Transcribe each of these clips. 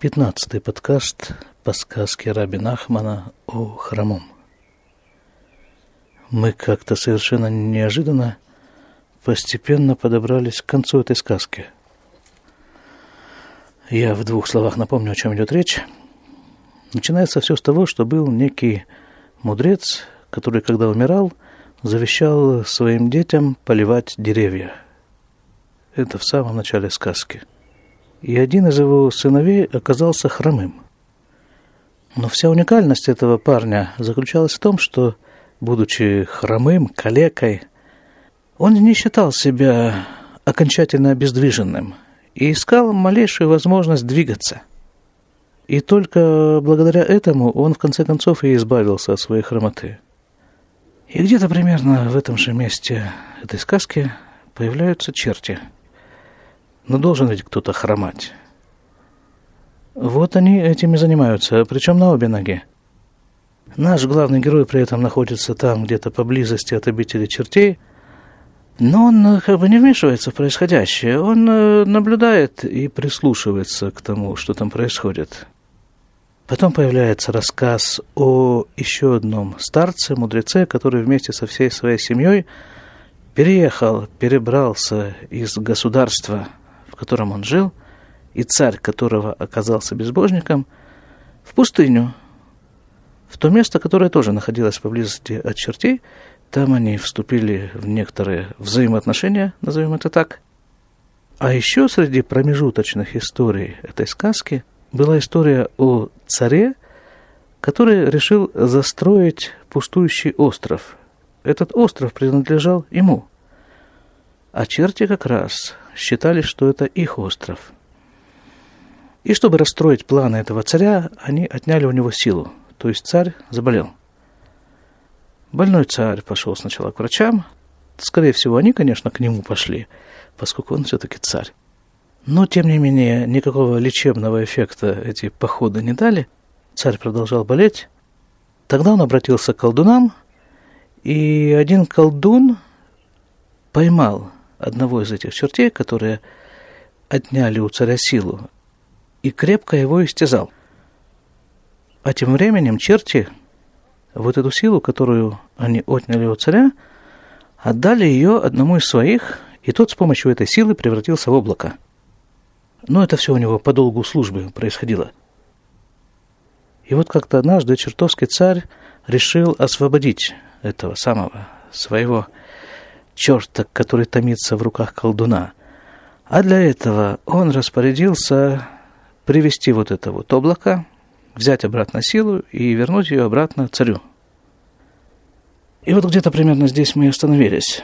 Пятнадцатый подкаст по сказке Раби Нахмана о хромом. Мы как-то совершенно неожиданно постепенно подобрались к концу этой сказки. Я в двух словах напомню, о чем идет речь. Начинается все с того, что был некий мудрец, который, когда умирал, завещал своим детям поливать деревья. Это в самом начале сказки – и один из его сыновей оказался хромым. Но вся уникальность этого парня заключалась в том, что, будучи хромым, калекой, он не считал себя окончательно обездвиженным и искал малейшую возможность двигаться. И только благодаря этому он в конце концов и избавился от своей хромоты. И где-то примерно в этом же месте этой сказки появляются черти – но должен ведь кто-то хромать. Вот они этим и занимаются, причем на обе ноги. Наш главный герой при этом находится там, где-то поблизости от обители чертей, но он э, как бы не вмешивается в происходящее, он э, наблюдает и прислушивается к тому, что там происходит. Потом появляется рассказ о еще одном старце, мудреце, который вместе со всей своей семьей переехал, перебрался из государства – котором он жил, и царь, которого оказался безбожником, в пустыню, в то место, которое тоже находилось поблизости от чертей, там они вступили в некоторые взаимоотношения, назовем это так. А еще среди промежуточных историй этой сказки была история о царе, который решил застроить пустующий остров. Этот остров принадлежал ему. А черти как раз считали, что это их остров. И чтобы расстроить планы этого царя, они отняли у него силу, то есть царь заболел. Больной царь пошел сначала к врачам, скорее всего, они, конечно, к нему пошли, поскольку он все-таки царь. Но, тем не менее, никакого лечебного эффекта эти походы не дали. Царь продолжал болеть. Тогда он обратился к колдунам, и один колдун поймал одного из этих чертей, которые отняли у царя силу, и крепко его истязал. А тем временем черти вот эту силу, которую они отняли у царя, отдали ее одному из своих, и тот с помощью этой силы превратился в облако. Но это все у него по долгу службы происходило. И вот как-то однажды чертовский царь решил освободить этого самого своего черта, который томится в руках колдуна. А для этого он распорядился привести вот это вот облако, взять обратно силу и вернуть ее обратно царю. И вот где-то примерно здесь мы и остановились.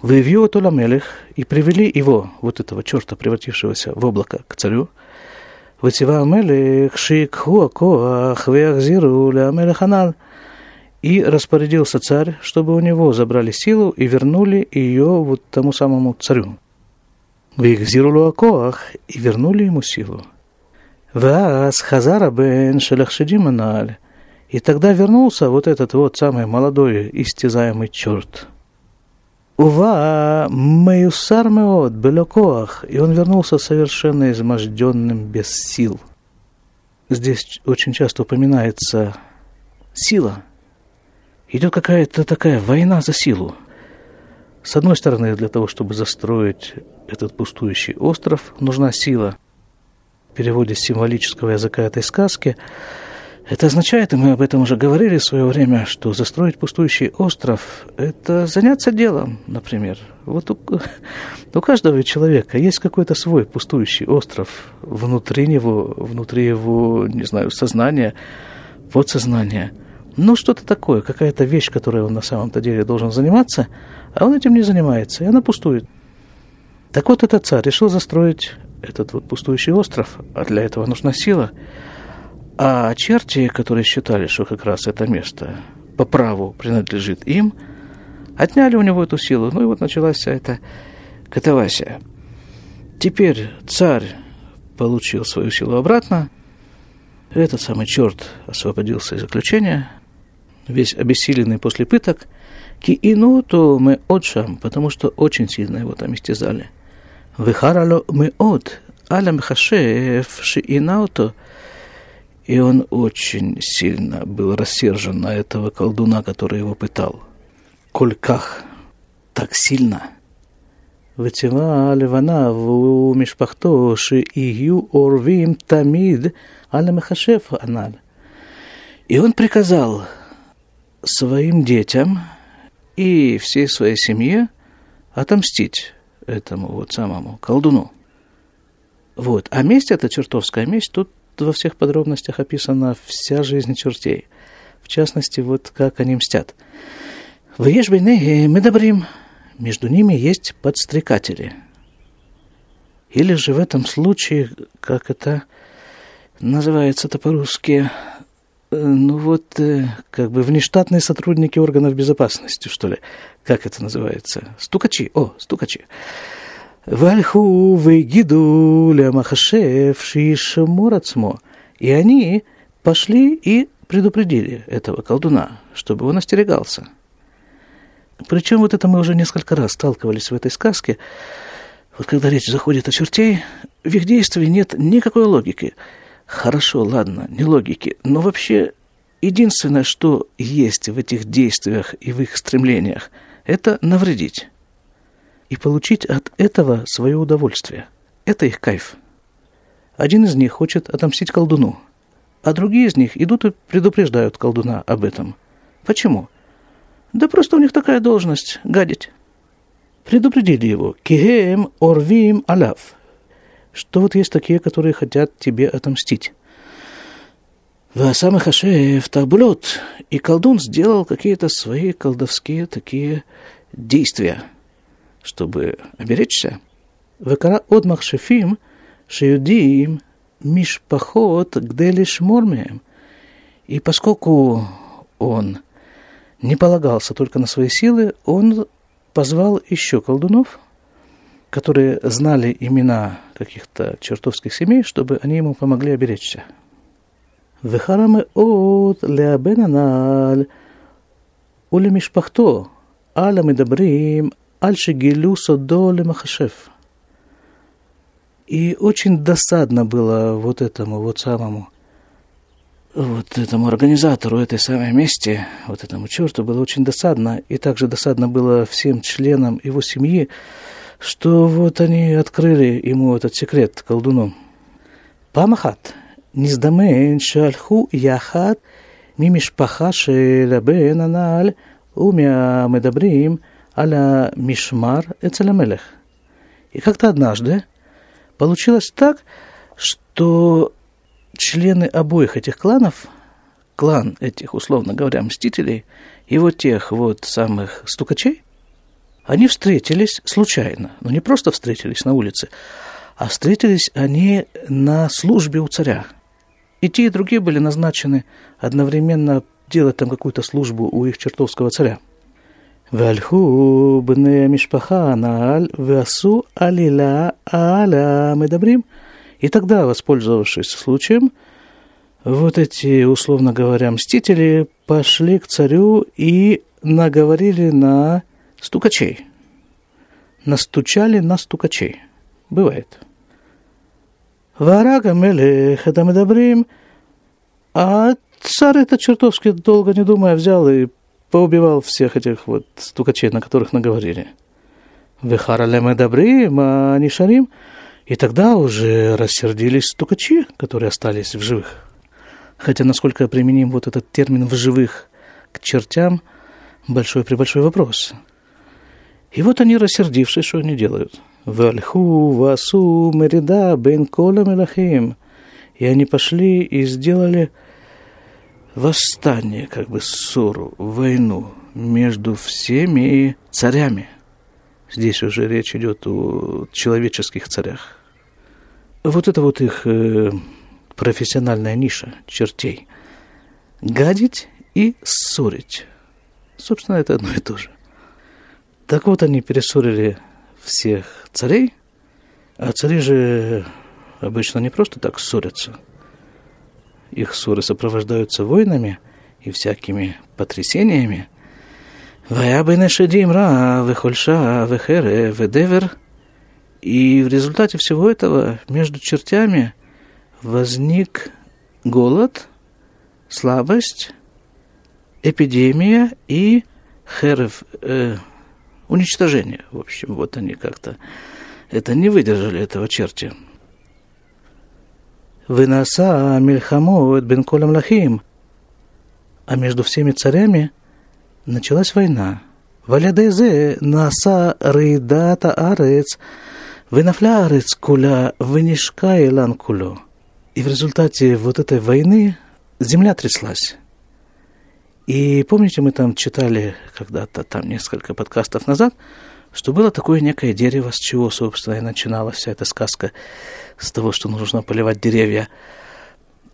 Вывью Толамелих и привели его, вот этого черта, превратившегося в облако, к царю. Ватива Амелих шикху акоах веахзиру ля Амелиханал – и распорядился царь, чтобы у него забрали силу и вернули ее вот тому самому царю. Вихзирулу акоах и вернули ему силу. Ваас хазара бен шелахшидиманаль. И тогда вернулся вот этот вот самый молодой истязаемый черт. Ува меюсар меот белокоах. И он вернулся совершенно изможденным, без сил. Здесь очень часто упоминается сила – идет какая-то такая война за силу. С одной стороны, для того, чтобы застроить этот пустующий остров, нужна сила. В переводе с символического языка этой сказки это означает, и мы об этом уже говорили в свое время, что застроить пустующий остров – это заняться делом, например. Вот у, у каждого человека есть какой-то свой пустующий остров внутри него, внутри его, не знаю, сознания, подсознания – ну, что-то такое, какая-то вещь, которой он на самом-то деле должен заниматься, а он этим не занимается, и она пустует. Так вот, этот царь решил застроить этот вот пустующий остров, а для этого нужна сила. А черти, которые считали, что как раз это место по праву принадлежит им, отняли у него эту силу. Ну и вот началась вся эта катавасия. Теперь царь получил свою силу обратно, этот самый черт освободился из заключения, весь обессиленный после пыток, киину то мы отшам, потому что очень сильно его там истязали. Выхарало мы от, алям хашеф шиинауто, и он очень сильно был рассержен на этого колдуна, который его пытал. Кольках, так сильно. Ветива левана в мишпахто и ю орвим тамид аля мехашеф аналь. И он приказал своим детям и всей своей семье отомстить этому вот самому колдуну. Вот. А месть это чертовская месть, тут во всех подробностях описана вся жизнь чертей. В частности, вот как они мстят. В Ешбейне мы добрим, между ними есть подстрекатели. Или же в этом случае, как это называется-то по-русски, э, ну вот, э, как бы внештатные сотрудники органов безопасности, что ли. Как это называется? Стукачи. О, стукачи. Вальху вегиду лямахашев шишмор ацмо. И они пошли и предупредили этого колдуна, чтобы он остерегался. Причем вот это мы уже несколько раз сталкивались в этой сказке. Вот когда речь заходит о чертей, в их действии нет никакой логики. Хорошо, ладно, не логики, но вообще единственное, что есть в этих действиях и в их стремлениях, это навредить и получить от этого свое удовольствие. Это их кайф. Один из них хочет отомстить колдуну, а другие из них идут и предупреждают колдуна об этом. Почему? Да просто у них такая должность – гадить. Предупредили его. Кихем орвим аляв. Что вот есть такие, которые хотят тебе отомстить. Васам Хашеев Табулет. И колдун сделал какие-то свои колдовские такие действия – чтобы оберечься. Векара от махшефим, шеюдим, мишпахот, где лишь мормеем. И поскольку он не полагался только на свои силы, он позвал еще колдунов, которые знали имена каких-то чертовских семей, чтобы они ему помогли оберечься. Вехарамы от леабенаналь улемишпахто, аля медабрим Аль-Шигилю Содо Махашев. И очень досадно было вот этому вот самому, вот этому организатору этой самой мести, вот этому черту было очень досадно. И также досадно было всем членам его семьи, что вот они открыли ему этот секрет колдуном. Памахат, низдамен шальху яхат, мимишпаха шелабен аналь, умя медабрим – аля Мишмар Эцелемелех. И как-то однажды получилось так, что члены обоих этих кланов, клан этих, условно говоря, мстителей, и вот тех вот самых стукачей, они встретились случайно, но не просто встретились на улице, а встретились они на службе у царя. И те, и другие были назначены одновременно делать там какую-то службу у их чертовского царя. Вальху бне мишпаханаль васу алила аля добрим. И тогда, воспользовавшись случаем, вот эти, условно говоря, мстители пошли к царю и наговорили на стукачей. Настучали на стукачей. Бывает. Варага мелех это а царь это чертовски долго не думая взял и поубивал всех этих вот стукачей, на которых наговорили. Вехарале мы добры, а не шарим. И тогда уже рассердились стукачи, которые остались в живых. Хотя насколько применим вот этот термин «в живых» к чертям, большой-пребольшой вопрос. И вот они, рассердившись, что они делают? «Вальху васу мерида бен кола мелахим». И они пошли и сделали восстание, как бы ссору, войну между всеми царями. Здесь уже речь идет о человеческих царях. Вот это вот их э, профессиональная ниша чертей. Гадить и ссорить. Собственно, это одно и то же. Так вот, они перессорили всех царей, а цари же обычно не просто так ссорятся – их ссоры сопровождаются войнами и всякими потрясениями. «Вая бы нашедим ра, вехольша, вехере, ведевер». И в результате всего этого между чертями возник голод, слабость, эпидемия и херев, э, уничтожение. В общем, вот они как-то это не выдержали этого черти. Вынаса Мильхаму бен Колем Лахим. А между всеми царями началась война. Валядезе наса рейдата арец, венафля арец куля, венишка илан кулю. И в результате вот этой войны земля тряслась. И помните, мы там читали когда-то, там несколько подкастов назад, что было такое некое дерево, с чего, собственно, и начиналась вся эта сказка, с того, что нужно поливать деревья.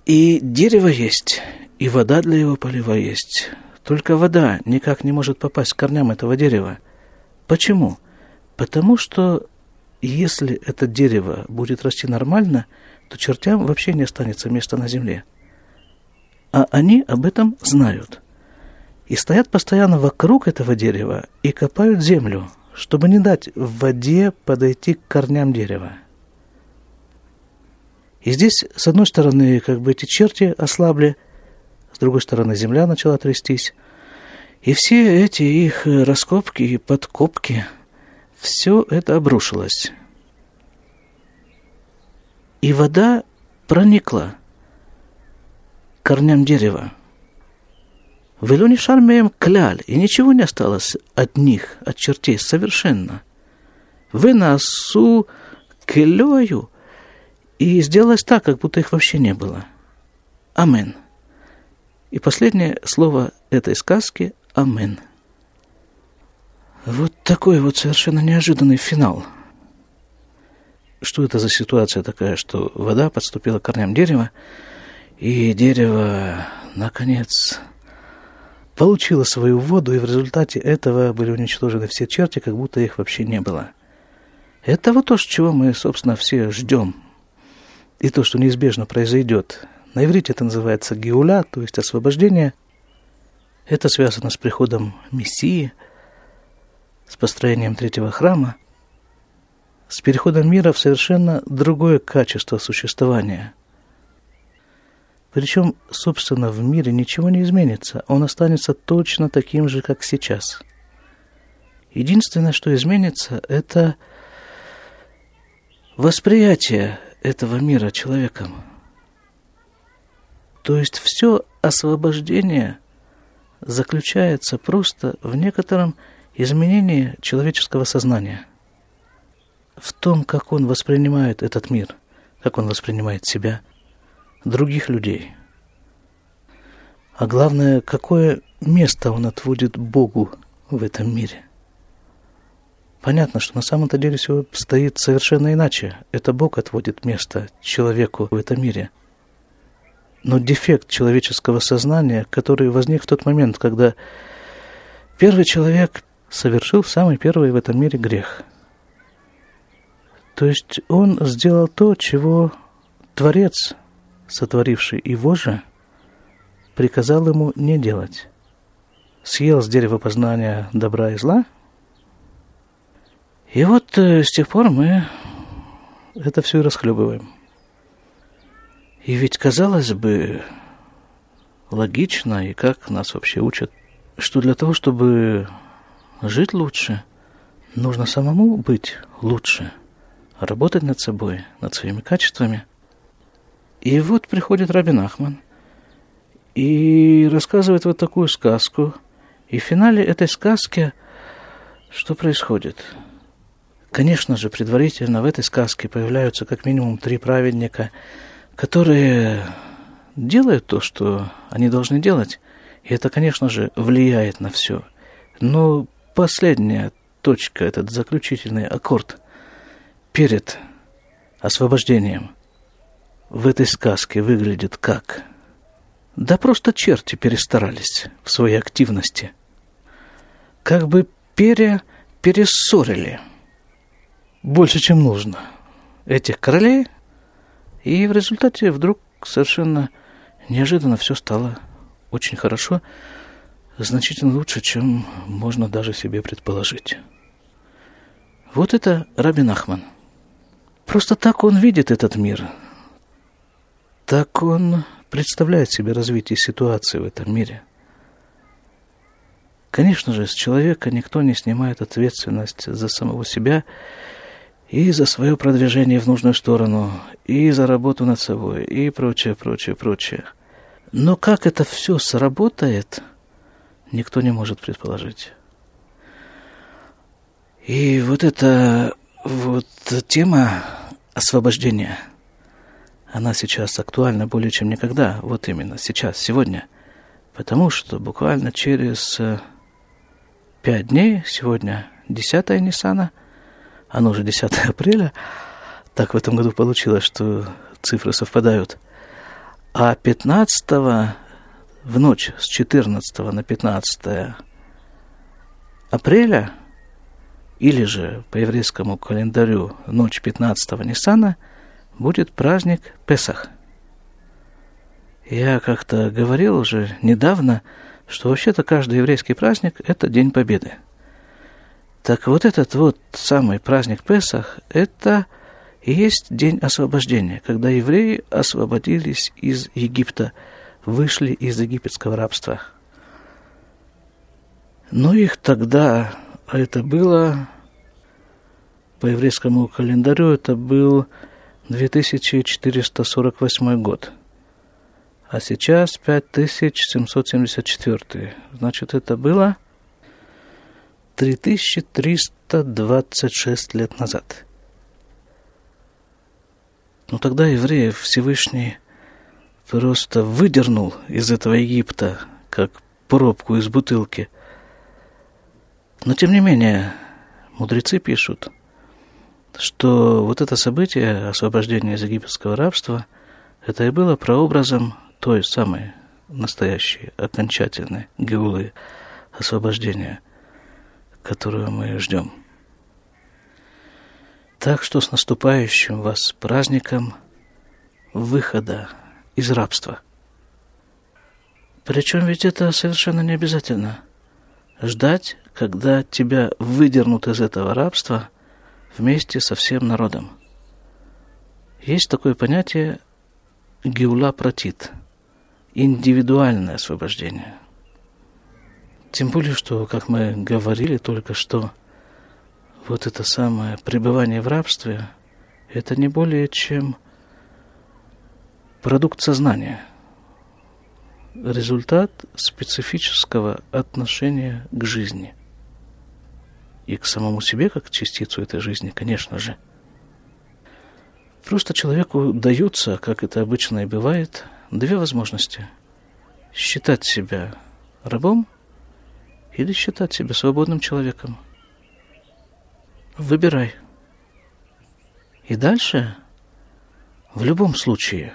И дерево есть, и вода для его полива есть. Только вода никак не может попасть к корням этого дерева. Почему? Потому что если это дерево будет расти нормально, то чертям вообще не останется места на земле. А они об этом знают. И стоят постоянно вокруг этого дерева и копают землю, чтобы не дать в воде подойти к корням дерева. И здесь, с одной стороны, как бы эти черти ослабли, с другой стороны, земля начала трястись. И все эти их раскопки и подкопки, все это обрушилось. И вода проникла к корням дерева. Велони шармеем кляль, и ничего не осталось от них, от чертей, совершенно. Вы насу келёю, и сделалось так, как будто их вообще не было. Амен. И последнее слово этой сказки – Амен. Вот такой вот совершенно неожиданный финал. Что это за ситуация такая, что вода подступила к корням дерева, и дерево, наконец, получила свою воду, и в результате этого были уничтожены все черти, как будто их вообще не было. Это вот то, чего мы, собственно, все ждем. И то, что неизбежно произойдет. На иврите это называется геуля, то есть освобождение. Это связано с приходом Мессии, с построением третьего храма, с переходом мира в совершенно другое качество существования – причем, собственно, в мире ничего не изменится, он останется точно таким же, как сейчас. Единственное, что изменится, это восприятие этого мира человеком. То есть все освобождение заключается просто в некотором изменении человеческого сознания, в том, как он воспринимает этот мир, как он воспринимает себя – других людей. А главное, какое место он отводит Богу в этом мире. Понятно, что на самом-то деле все стоит совершенно иначе. Это Бог отводит место человеку в этом мире. Но дефект человеческого сознания, который возник в тот момент, когда первый человек совершил самый первый в этом мире грех. То есть он сделал то, чего Творец сотворивший его же, приказал ему не делать. Съел с дерева познания добра и зла. И вот э, с тех пор мы это все и расхлебываем. И ведь, казалось бы, логично, и как нас вообще учат, что для того, чтобы жить лучше, нужно самому быть лучше, работать над собой, над своими качествами – и вот приходит Рабин Ахман и рассказывает вот такую сказку. И в финале этой сказки что происходит? Конечно же, предварительно в этой сказке появляются как минимум три праведника, которые делают то, что они должны делать. И это, конечно же, влияет на все. Но последняя точка, этот заключительный аккорд перед освобождением – в этой сказке выглядит как? Да просто черти перестарались в своей активности. Как бы пере, перессорили больше, чем нужно этих королей, и в результате вдруг совершенно неожиданно все стало очень хорошо, значительно лучше, чем можно даже себе предположить. Вот это Рабин Ахман – Просто так он видит этот мир. Так он представляет себе развитие ситуации в этом мире. Конечно же, с человека никто не снимает ответственность за самого себя и за свое продвижение в нужную сторону, и за работу над собой, и прочее, прочее, прочее. Но как это все сработает, никто не может предположить. И вот эта вот тема освобождения, она сейчас актуальна более чем никогда, вот именно сейчас, сегодня. Потому что буквально через э, пять дней, сегодня 10 Ниссана, оно уже 10 апреля, так в этом году получилось, что цифры совпадают. А 15 в ночь с 14 на 15 апреля, или же по еврейскому календарю ночь 15 Ниссана, будет праздник Песах. Я как-то говорил уже недавно, что вообще-то каждый еврейский праздник – это День Победы. Так вот этот вот самый праздник Песах – это и есть День освобождения, когда евреи освободились из Египта, вышли из египетского рабства. Но их тогда, а это было по еврейскому календарю, это был 2448 год – а сейчас 5774. Значит, это было 3326 лет назад. Но тогда евреев Всевышний просто выдернул из этого Египта, как пробку из бутылки. Но тем не менее, мудрецы пишут, что вот это событие освобождения из египетского рабства, это и было прообразом той самой настоящей, окончательной геулы освобождения, которую мы ждем. Так что с наступающим вас праздником выхода из рабства. Причем ведь это совершенно не обязательно. Ждать, когда тебя выдернут из этого рабства вместе со всем народом. Есть такое понятие геула протит – индивидуальное освобождение. Тем более, что, как мы говорили только что, вот это самое пребывание в рабстве, это не более чем продукт сознания, результат специфического отношения к жизни. И к самому себе, как к частицу этой жизни, конечно же. Просто человеку даются, как это обычно и бывает – две возможности. Считать себя рабом или считать себя свободным человеком. Выбирай. И дальше, в любом случае,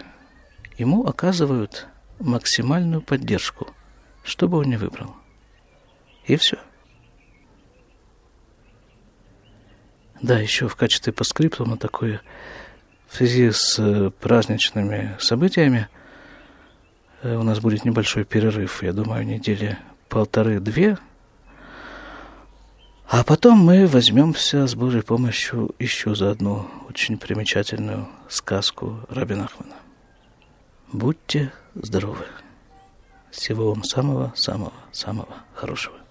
ему оказывают максимальную поддержку, чтобы он не выбрал. И все. Да, еще в качестве на такое в связи с э, праздничными событиями – Э, у нас будет небольшой перерыв, я думаю, недели полторы-две. А потом мы возьмемся с Божьей помощью еще за одну очень примечательную сказку Рабина Ахмана. Будьте здоровы. Всего вам самого-самого-самого хорошего.